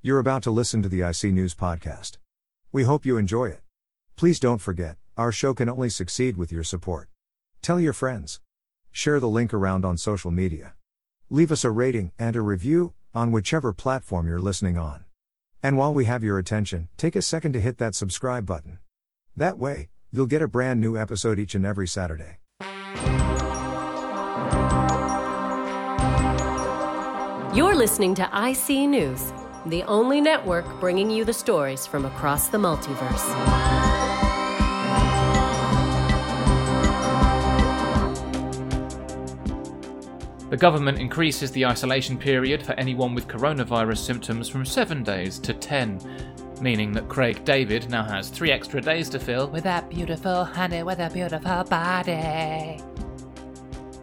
You're about to listen to the IC News Podcast. We hope you enjoy it. Please don't forget, our show can only succeed with your support. Tell your friends. Share the link around on social media. Leave us a rating and a review on whichever platform you're listening on. And while we have your attention, take a second to hit that subscribe button. That way, you'll get a brand new episode each and every Saturday. You're listening to IC News, the only network bringing you the stories from across the multiverse. The government increases the isolation period for anyone with coronavirus symptoms from 7 days to 10, meaning that Craig David now has 3 extra days to fill with that beautiful honey with a beautiful body.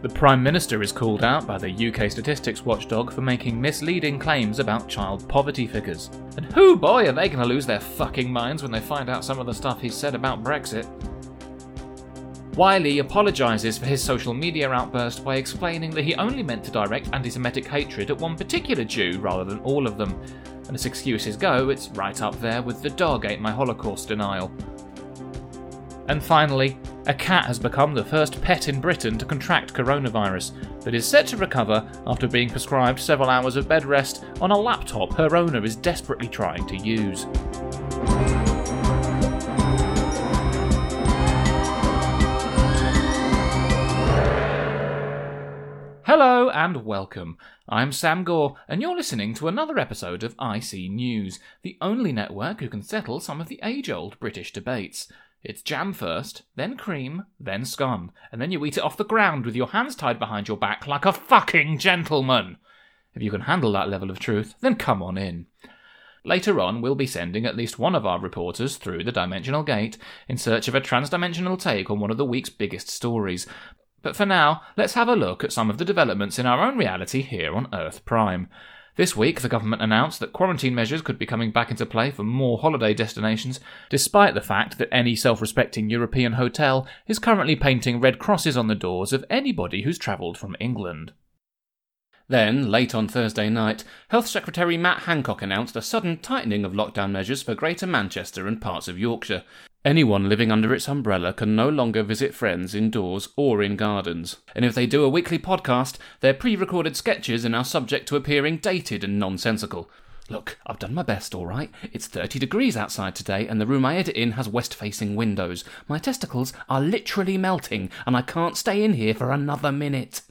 The Prime Minister is called out by the UK statistics watchdog for making misleading claims about child poverty figures. And who boy are they going to lose their fucking minds when they find out some of the stuff he's said about Brexit. Wiley apologises for his social media outburst by explaining that he only meant to direct anti Semitic hatred at one particular Jew rather than all of them. And as excuses go, it's right up there with the dog ate my Holocaust denial. And finally, a cat has become the first pet in Britain to contract coronavirus, but is set to recover after being prescribed several hours of bed rest on a laptop her owner is desperately trying to use. Hello and welcome. I'm Sam Gore, and you're listening to another episode of IC News, the only network who can settle some of the age old British debates. It's jam first, then cream, then scone, and then you eat it off the ground with your hands tied behind your back like a fucking gentleman. If you can handle that level of truth, then come on in. Later on, we'll be sending at least one of our reporters through the Dimensional Gate in search of a transdimensional take on one of the week's biggest stories. But for now, let's have a look at some of the developments in our own reality here on Earth Prime. This week, the government announced that quarantine measures could be coming back into play for more holiday destinations, despite the fact that any self respecting European hotel is currently painting red crosses on the doors of anybody who's travelled from England. Then, late on Thursday night, Health Secretary Matt Hancock announced a sudden tightening of lockdown measures for Greater Manchester and parts of Yorkshire. Anyone living under its umbrella can no longer visit friends indoors or in gardens. And if they do a weekly podcast, their pre recorded sketches are now subject to appearing dated and nonsensical. Look, I've done my best, all right. It's 30 degrees outside today, and the room I edit in has west facing windows. My testicles are literally melting, and I can't stay in here for another minute.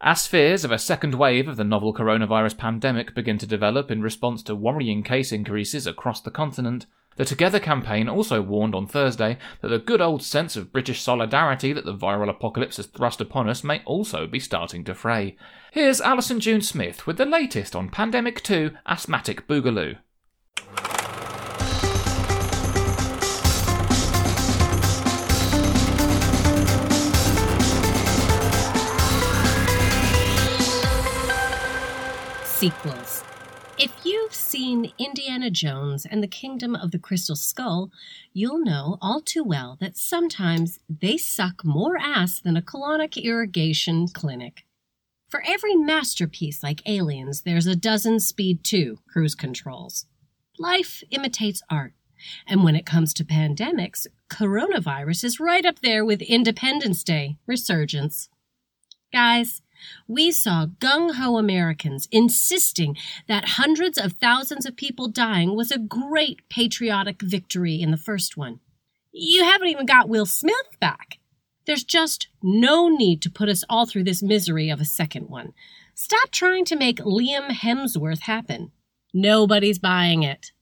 As fears of a second wave of the novel coronavirus pandemic begin to develop in response to worrying case increases across the continent, the Together campaign also warned on Thursday that the good old sense of British solidarity that the viral apocalypse has thrust upon us may also be starting to fray. Here's Alison June Smith with the latest on Pandemic 2 Asthmatic Boogaloo. Sequels. If you've seen Indiana Jones and the Kingdom of the Crystal Skull, you'll know all too well that sometimes they suck more ass than a colonic irrigation clinic. For every masterpiece like Aliens, there's a dozen Speed 2 cruise controls. Life imitates art. And when it comes to pandemics, coronavirus is right up there with Independence Day resurgence. Guys, we saw gung ho Americans insisting that hundreds of thousands of people dying was a great patriotic victory in the first one. You haven't even got Will Smith back. There's just no need to put us all through this misery of a second one. Stop trying to make Liam Hemsworth happen. Nobody's buying it.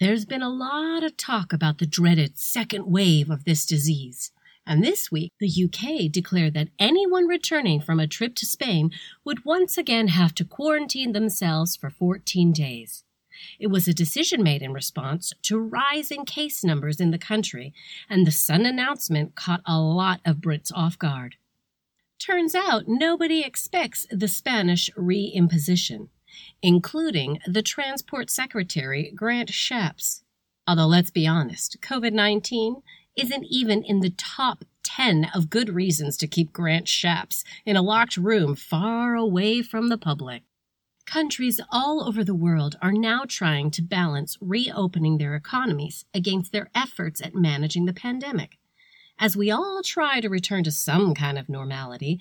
There's been a lot of talk about the dreaded second wave of this disease. And this week, the UK declared that anyone returning from a trip to Spain would once again have to quarantine themselves for 14 days. It was a decision made in response to rising case numbers in the country, and the sudden announcement caught a lot of Brits off guard. Turns out nobody expects the Spanish reimposition, including the Transport Secretary Grant Shapps. Although, let's be honest, COVID 19 isn't even in the top 10 of good reasons to keep Grant Shapps in a locked room far away from the public. Countries all over the world are now trying to balance reopening their economies against their efforts at managing the pandemic. As we all try to return to some kind of normality,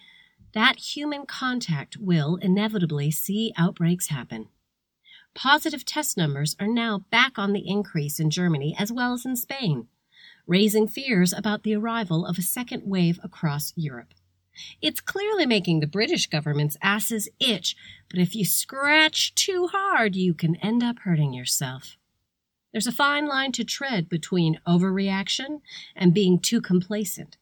that human contact will inevitably see outbreaks happen. Positive test numbers are now back on the increase in Germany as well as in Spain, raising fears about the arrival of a second wave across Europe. It's clearly making the British government's asses itch, but if you scratch too hard, you can end up hurting yourself. There's a fine line to tread between overreaction and being too complacent.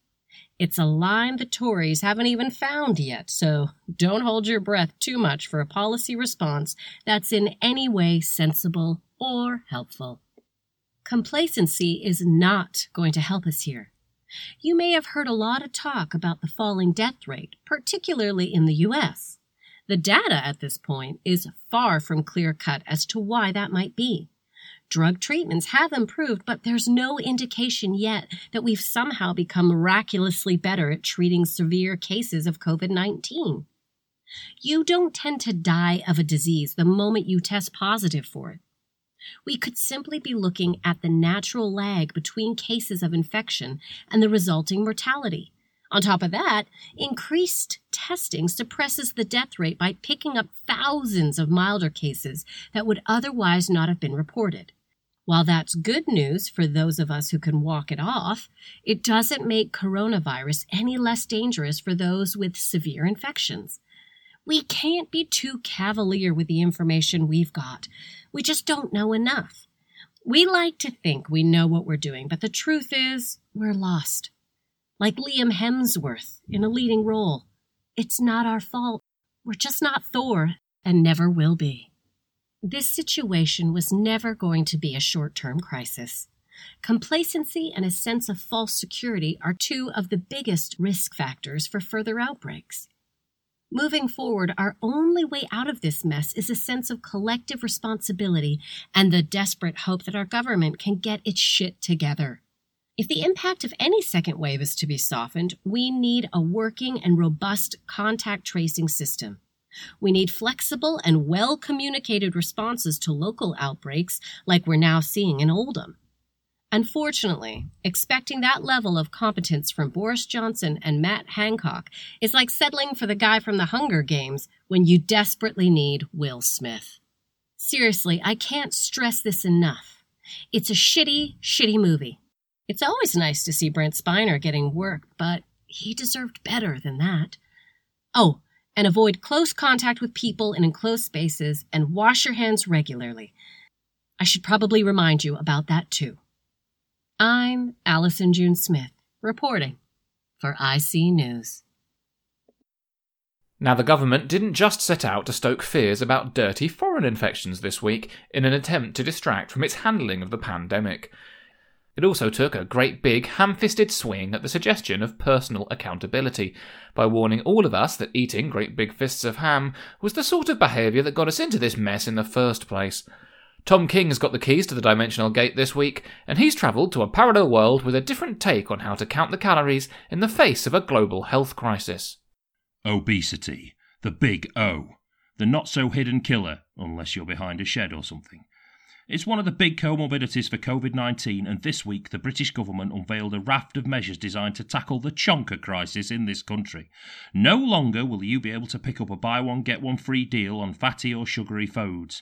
It's a line the Tories haven't even found yet, so don't hold your breath too much for a policy response that's in any way sensible or helpful. Complacency is not going to help us here. You may have heard a lot of talk about the falling death rate, particularly in the US. The data at this point is far from clear cut as to why that might be. Drug treatments have improved, but there's no indication yet that we've somehow become miraculously better at treating severe cases of COVID 19. You don't tend to die of a disease the moment you test positive for it. We could simply be looking at the natural lag between cases of infection and the resulting mortality. On top of that, increased testing suppresses the death rate by picking up thousands of milder cases that would otherwise not have been reported. While that's good news for those of us who can walk it off, it doesn't make coronavirus any less dangerous for those with severe infections. We can't be too cavalier with the information we've got. We just don't know enough. We like to think we know what we're doing, but the truth is, we're lost. Like Liam Hemsworth in a leading role. It's not our fault. We're just not Thor and never will be. This situation was never going to be a short term crisis. Complacency and a sense of false security are two of the biggest risk factors for further outbreaks. Moving forward, our only way out of this mess is a sense of collective responsibility and the desperate hope that our government can get its shit together. If the impact of any second wave is to be softened, we need a working and robust contact tracing system. We need flexible and well communicated responses to local outbreaks like we're now seeing in Oldham. Unfortunately, expecting that level of competence from Boris Johnson and Matt Hancock is like settling for the guy from the Hunger Games when you desperately need Will Smith. Seriously, I can't stress this enough. It's a shitty, shitty movie. It's always nice to see Brent Spiner getting work, but he deserved better than that. Oh, and avoid close contact with people in enclosed spaces and wash your hands regularly. I should probably remind you about that too. I'm Allison June Smith, reporting for IC News. Now, the government didn't just set out to stoke fears about dirty foreign infections this week in an attempt to distract from its handling of the pandemic. It also took a great big ham fisted swing at the suggestion of personal accountability by warning all of us that eating great big fists of ham was the sort of behaviour that got us into this mess in the first place. Tom King's got the keys to the Dimensional Gate this week, and he's travelled to a parallel world with a different take on how to count the calories in the face of a global health crisis. Obesity. The big O. The not so hidden killer, unless you're behind a shed or something. It's one of the big comorbidities for COVID 19, and this week the British government unveiled a raft of measures designed to tackle the chonker crisis in this country. No longer will you be able to pick up a buy one, get one free deal on fatty or sugary foods.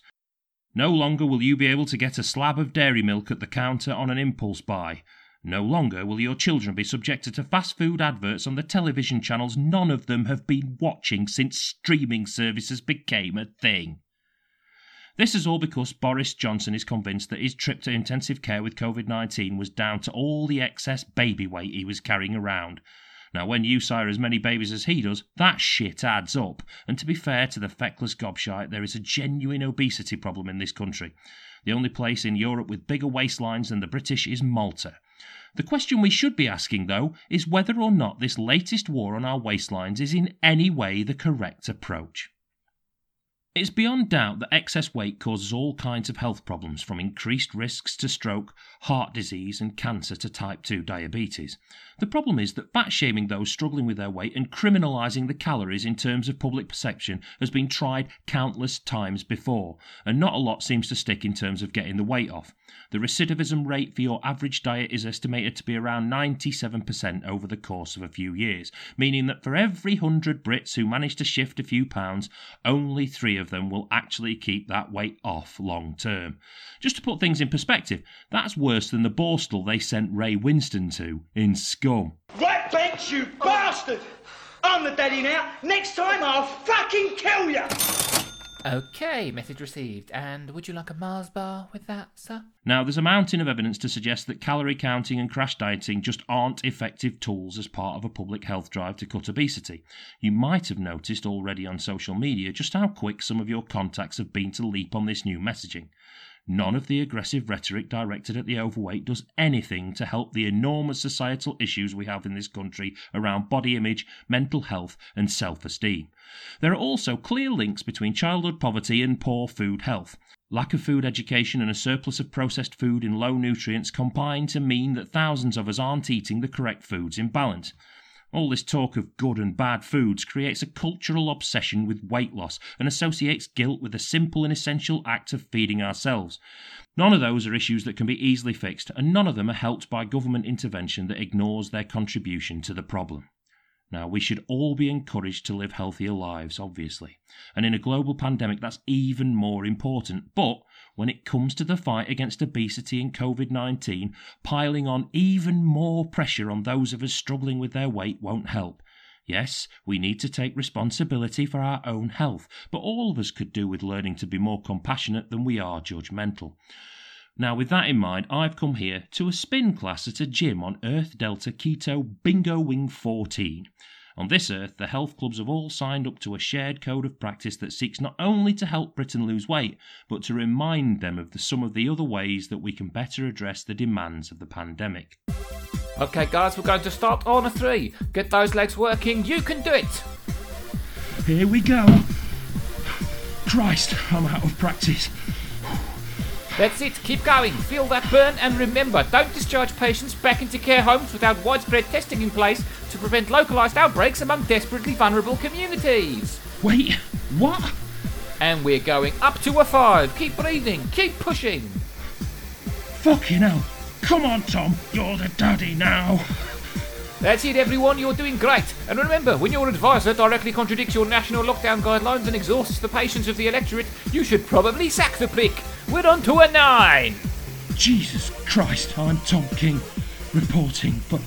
No longer will you be able to get a slab of dairy milk at the counter on an impulse buy. No longer will your children be subjected to fast food adverts on the television channels none of them have been watching since streaming services became a thing. This is all because Boris Johnson is convinced that his trip to intensive care with COVID 19 was down to all the excess baby weight he was carrying around, now, when you sire as many babies as he does, that shit adds up. And to be fair to the feckless gobshite, there is a genuine obesity problem in this country. The only place in Europe with bigger waistlines than the British is Malta. The question we should be asking, though, is whether or not this latest war on our waistlines is in any way the correct approach. It's beyond doubt that excess weight causes all kinds of health problems, from increased risks to stroke, heart disease, and cancer to type 2 diabetes. The problem is that fat shaming those struggling with their weight and criminalising the calories in terms of public perception has been tried countless times before, and not a lot seems to stick in terms of getting the weight off. The recidivism rate for your average diet is estimated to be around 97% over the course of a few years, meaning that for every 100 Brits who manage to shift a few pounds, only three of them will actually keep that weight off long term. Just to put things in perspective, that's worse than the Borstal they sent Ray Winstone to in Scum. Right bench, you bastard! I'm the daddy now. Next time I'll fucking kill you! Okay, message received. And would you like a Mars bar with that, sir? Now, there's a mountain of evidence to suggest that calorie counting and crash dieting just aren't effective tools as part of a public health drive to cut obesity. You might have noticed already on social media just how quick some of your contacts have been to leap on this new messaging. None of the aggressive rhetoric directed at the overweight does anything to help the enormous societal issues we have in this country around body image, mental health, and self esteem. There are also clear links between childhood poverty and poor food health. Lack of food education and a surplus of processed food in low nutrients combine to mean that thousands of us aren't eating the correct foods in balance. All this talk of good and bad foods creates a cultural obsession with weight loss and associates guilt with the simple and essential act of feeding ourselves. None of those are issues that can be easily fixed, and none of them are helped by government intervention that ignores their contribution to the problem. Now, we should all be encouraged to live healthier lives, obviously, and in a global pandemic, that's even more important. But when it comes to the fight against obesity and COVID 19, piling on even more pressure on those of us struggling with their weight won't help. Yes, we need to take responsibility for our own health, but all of us could do with learning to be more compassionate than we are judgmental. Now, with that in mind, I've come here to a spin class at a gym on Earth Delta Keto Bingo Wing 14. On this earth, the health clubs have all signed up to a shared code of practice that seeks not only to help Britain lose weight, but to remind them of the, some of the other ways that we can better address the demands of the pandemic. Okay, guys, we're going to start on a three. Get those legs working. You can do it. Here we go. Christ, I'm out of practice. That's it. Keep going. Feel that burn, and remember, don't discharge patients back into care homes without widespread testing in place to prevent localised outbreaks among desperately vulnerable communities. Wait, what? And we're going up to a five. Keep breathing. Keep pushing. Fucking hell. Come on, Tom. You're the daddy now. That's it, everyone. You're doing great. And remember, when your advisor directly contradicts your national lockdown guidelines and exhausts the patience of the electorate, you should probably sack the prick. We're on to a nine. Jesus Christ, I'm Tom King, reporting for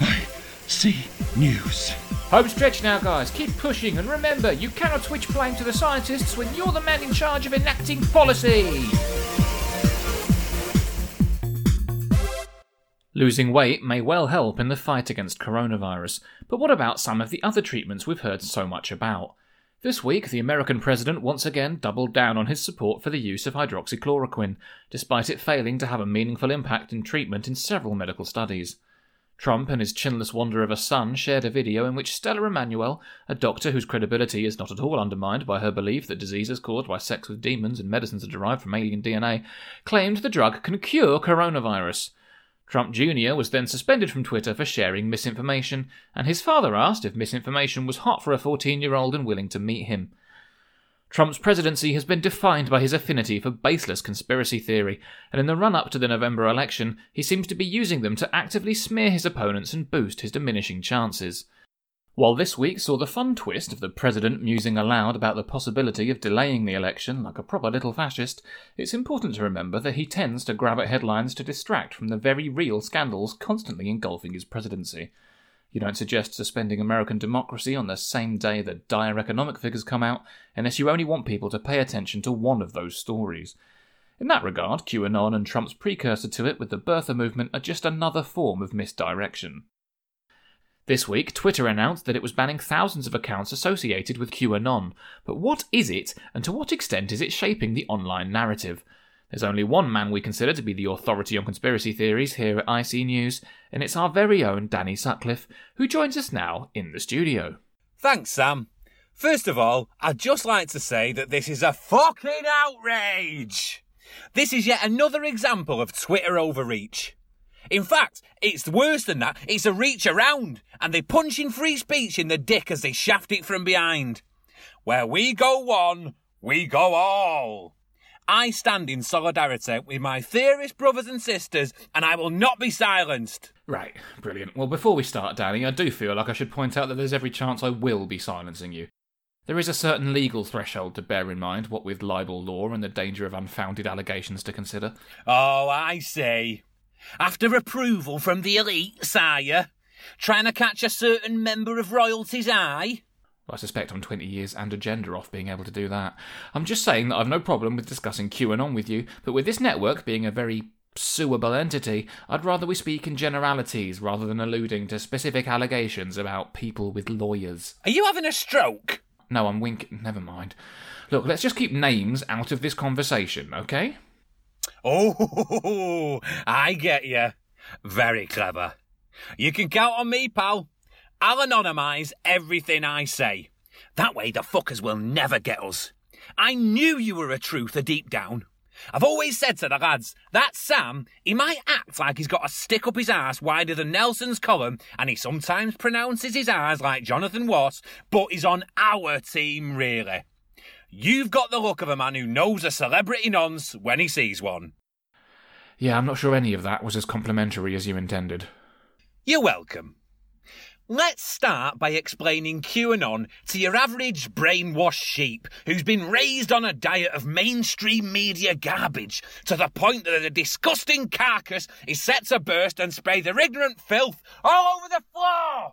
IC News. Home stretch now, guys. Keep pushing, and remember, you cannot switch blame to the scientists when you're the man in charge of enacting policy. Losing weight may well help in the fight against coronavirus, but what about some of the other treatments we've heard so much about? This week, the American president once again doubled down on his support for the use of hydroxychloroquine, despite it failing to have a meaningful impact in treatment in several medical studies. Trump and his chinless wonder of a son shared a video in which Stella Immanuel, a doctor whose credibility is not at all undermined by her belief that diseases caused by sex with demons and medicines are derived from alien DNA, claimed the drug can cure coronavirus. Trump Jr. was then suspended from Twitter for sharing misinformation, and his father asked if misinformation was hot for a 14 year old and willing to meet him. Trump's presidency has been defined by his affinity for baseless conspiracy theory, and in the run up to the November election, he seems to be using them to actively smear his opponents and boost his diminishing chances. While this week saw the fun twist of the president musing aloud about the possibility of delaying the election like a proper little fascist, it's important to remember that he tends to grab at headlines to distract from the very real scandals constantly engulfing his presidency. You don't suggest suspending American democracy on the same day that dire economic figures come out, unless you only want people to pay attention to one of those stories. In that regard, QAnon and Trump's precursor to it with the birther movement are just another form of misdirection. This week, Twitter announced that it was banning thousands of accounts associated with QAnon. But what is it, and to what extent is it shaping the online narrative? There's only one man we consider to be the authority on conspiracy theories here at IC News, and it's our very own Danny Sutcliffe, who joins us now in the studio. Thanks, Sam. First of all, I'd just like to say that this is a fucking outrage. This is yet another example of Twitter overreach. In fact, it's worse than that. It's a reach around, and they're punching free speech in the dick as they shaft it from behind. Where we go one, we go all. I stand in solidarity with my theorist brothers and sisters, and I will not be silenced. Right, brilliant. Well, before we start, Danny, I do feel like I should point out that there's every chance I will be silencing you. There is a certain legal threshold to bear in mind, what with libel law and the danger of unfounded allegations to consider. Oh, I see. After approval from the elite, sire, trying to catch a certain member of royalty's eye? I suspect I'm 20 years and a gender off being able to do that. I'm just saying that I've no problem with discussing QAnon with you, but with this network being a very suable entity, I'd rather we speak in generalities rather than alluding to specific allegations about people with lawyers. Are you having a stroke? No, I'm winking. Never mind. Look, let's just keep names out of this conversation, okay? Oh, I get you. Very clever. You can count on me, pal. I'll anonymise everything I say. That way the fuckers will never get us. I knew you were a truther deep down. I've always said to the lads, that Sam, he might act like he's got a stick up his ass wider than Nelson's column, and he sometimes pronounces his R's like Jonathan Wass, but he's on our team, really. You've got the look of a man who knows a celebrity nonce when he sees one. Yeah, I'm not sure any of that was as complimentary as you intended. You're welcome. Let's start by explaining QAnon to your average brainwashed sheep who's been raised on a diet of mainstream media garbage to the point that the disgusting carcass is set to burst and spray their ignorant filth all over the floor.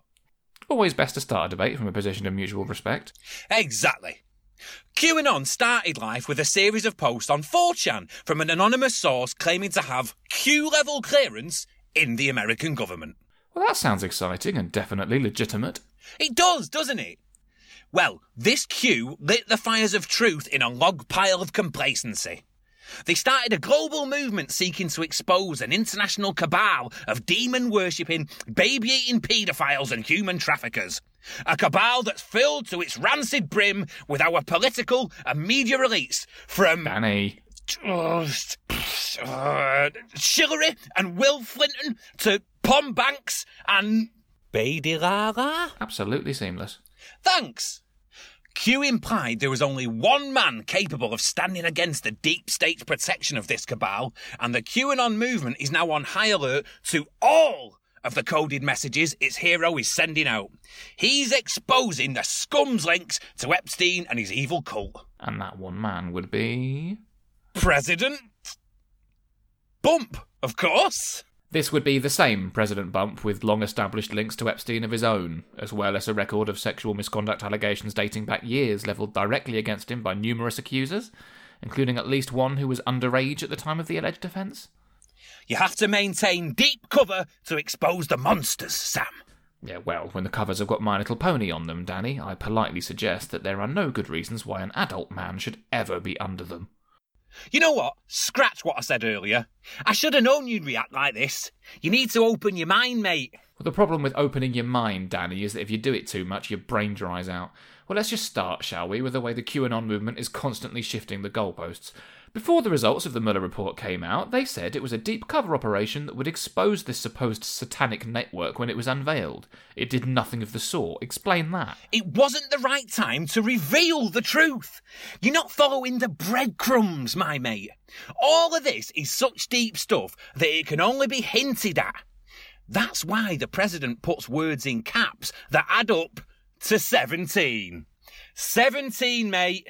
Always best to start a debate from a position of mutual respect. Exactly. QAnon started life with a series of posts on 4chan from an anonymous source claiming to have Q level clearance in the American government. Well, that sounds exciting and definitely legitimate. It does, doesn't it? Well, this Q lit the fires of truth in a log pile of complacency. They started a global movement seeking to expose an international cabal of demon worshipping, baby eating paedophiles and human traffickers. A cabal that's filled to its rancid brim with our political and media elites from Danny. uh, Shillery and Will Flinton to Pom Banks and Baidilara? Absolutely seamless. Thanks. Q implied there was only one man capable of standing against the deep state protection of this cabal, and the QAnon movement is now on high alert to all of the coded messages its hero is sending out. He's exposing the scum's links to Epstein and his evil cult. And that one man would be. President Bump, of course. This would be the same President Bump with long established links to Epstein of his own, as well as a record of sexual misconduct allegations dating back years levelled directly against him by numerous accusers, including at least one who was underage at the time of the alleged offence. You have to maintain deep cover to expose the monsters, Sam. Yeah, well, when the covers have got My Little Pony on them, Danny, I politely suggest that there are no good reasons why an adult man should ever be under them. You know what? Scratch what I said earlier. I should have known you'd react like this. You need to open your mind, mate. Well, the problem with opening your mind, Danny, is that if you do it too much, your brain dries out. Well, let's just start, shall we, with the way the QAnon movement is constantly shifting the goalposts. Before the results of the Mueller report came out, they said it was a deep cover operation that would expose this supposed satanic network when it was unveiled. It did nothing of the sort. Explain that. It wasn't the right time to reveal the truth. You're not following the breadcrumbs, my mate. All of this is such deep stuff that it can only be hinted at. That's why the president puts words in caps that add up to 17. 17, mate.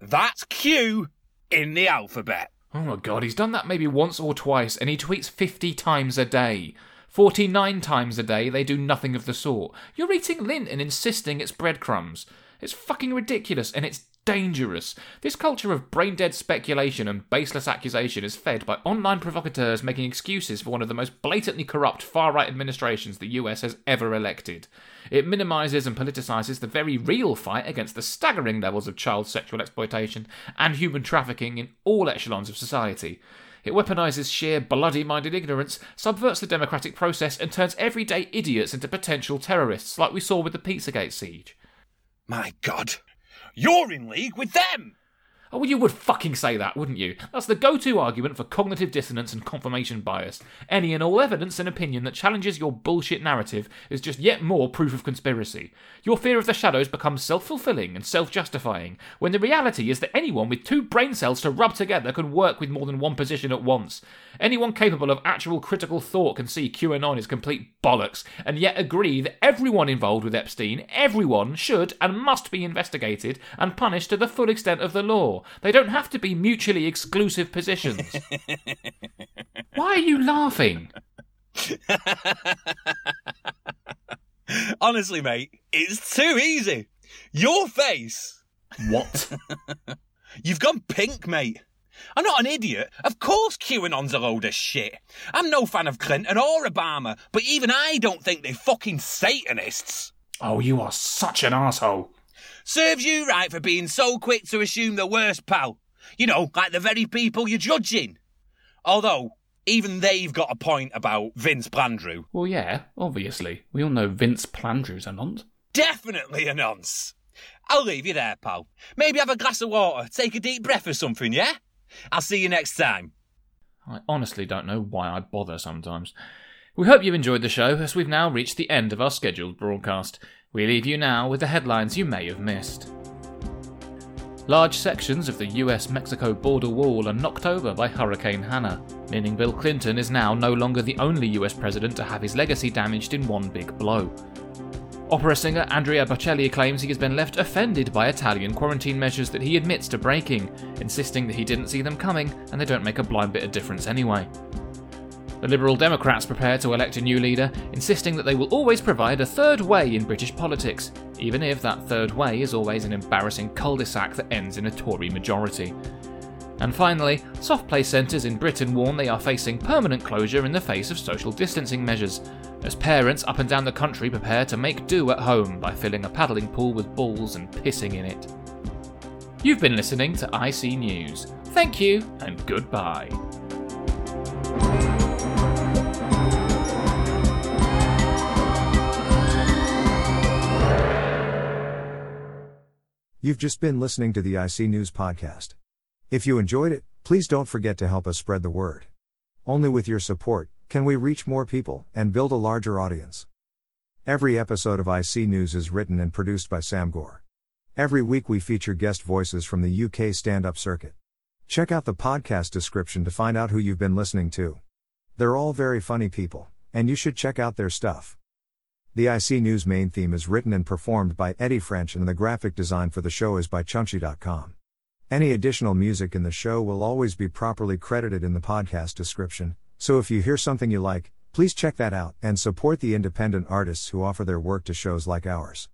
That's Q in the alphabet. Oh my god, he's done that maybe once or twice, and he tweets 50 times a day. 49 times a day, they do nothing of the sort. You're eating lint and insisting it's breadcrumbs. It's fucking ridiculous, and it's dangerous. This culture of brain dead speculation and baseless accusation is fed by online provocateurs making excuses for one of the most blatantly corrupt far right administrations the US has ever elected. It minimises and politicises the very real fight against the staggering levels of child sexual exploitation and human trafficking in all echelons of society. It weaponises sheer bloody minded ignorance, subverts the democratic process, and turns everyday idiots into potential terrorists, like we saw with the Pizzagate siege. My God. You're in league with them. Oh, well, you would fucking say that, wouldn't you? That's the go to argument for cognitive dissonance and confirmation bias. Any and all evidence and opinion that challenges your bullshit narrative is just yet more proof of conspiracy. Your fear of the shadows becomes self fulfilling and self justifying, when the reality is that anyone with two brain cells to rub together can work with more than one position at once. Anyone capable of actual critical thought can see QAnon is complete bollocks, and yet agree that everyone involved with Epstein, everyone, should and must be investigated and punished to the full extent of the law. They don't have to be mutually exclusive positions. Why are you laughing? Honestly, mate, it's too easy. Your face. What? You've gone pink, mate. I'm not an idiot. Of course QAnon's a load of shit. I'm no fan of Clinton or Obama, but even I don't think they're fucking Satanists. Oh, you are such an asshole. Serves you right for being so quick to assume the worst, pal. You know, like the very people you're judging. Although, even they've got a point about Vince Plandrew. Well, yeah, obviously. We all know Vince Plandrew's a nonce. Definitely a nonce. I'll leave you there, pal. Maybe have a glass of water, take a deep breath or something, yeah? I'll see you next time. I honestly don't know why I bother sometimes. We hope you've enjoyed the show, as we've now reached the end of our scheduled broadcast. We leave you now with the headlines you may have missed. Large sections of the US Mexico border wall are knocked over by Hurricane Hanna, meaning Bill Clinton is now no longer the only US president to have his legacy damaged in one big blow. Opera singer Andrea Bocelli claims he has been left offended by Italian quarantine measures that he admits to breaking, insisting that he didn't see them coming and they don't make a blind bit of difference anyway. The Liberal Democrats prepare to elect a new leader, insisting that they will always provide a third way in British politics, even if that third way is always an embarrassing cul de sac that ends in a Tory majority. And finally, soft play centres in Britain warn they are facing permanent closure in the face of social distancing measures, as parents up and down the country prepare to make do at home by filling a paddling pool with balls and pissing in it. You've been listening to IC News. Thank you and goodbye. You've just been listening to the IC News Podcast. If you enjoyed it, please don't forget to help us spread the word. Only with your support can we reach more people and build a larger audience. Every episode of IC News is written and produced by Sam Gore. Every week we feature guest voices from the UK stand up circuit. Check out the podcast description to find out who you've been listening to. They're all very funny people, and you should check out their stuff. The IC News main theme is written and performed by Eddie French, and the graphic design for the show is by Chunchy.com. Any additional music in the show will always be properly credited in the podcast description, so if you hear something you like, please check that out and support the independent artists who offer their work to shows like ours.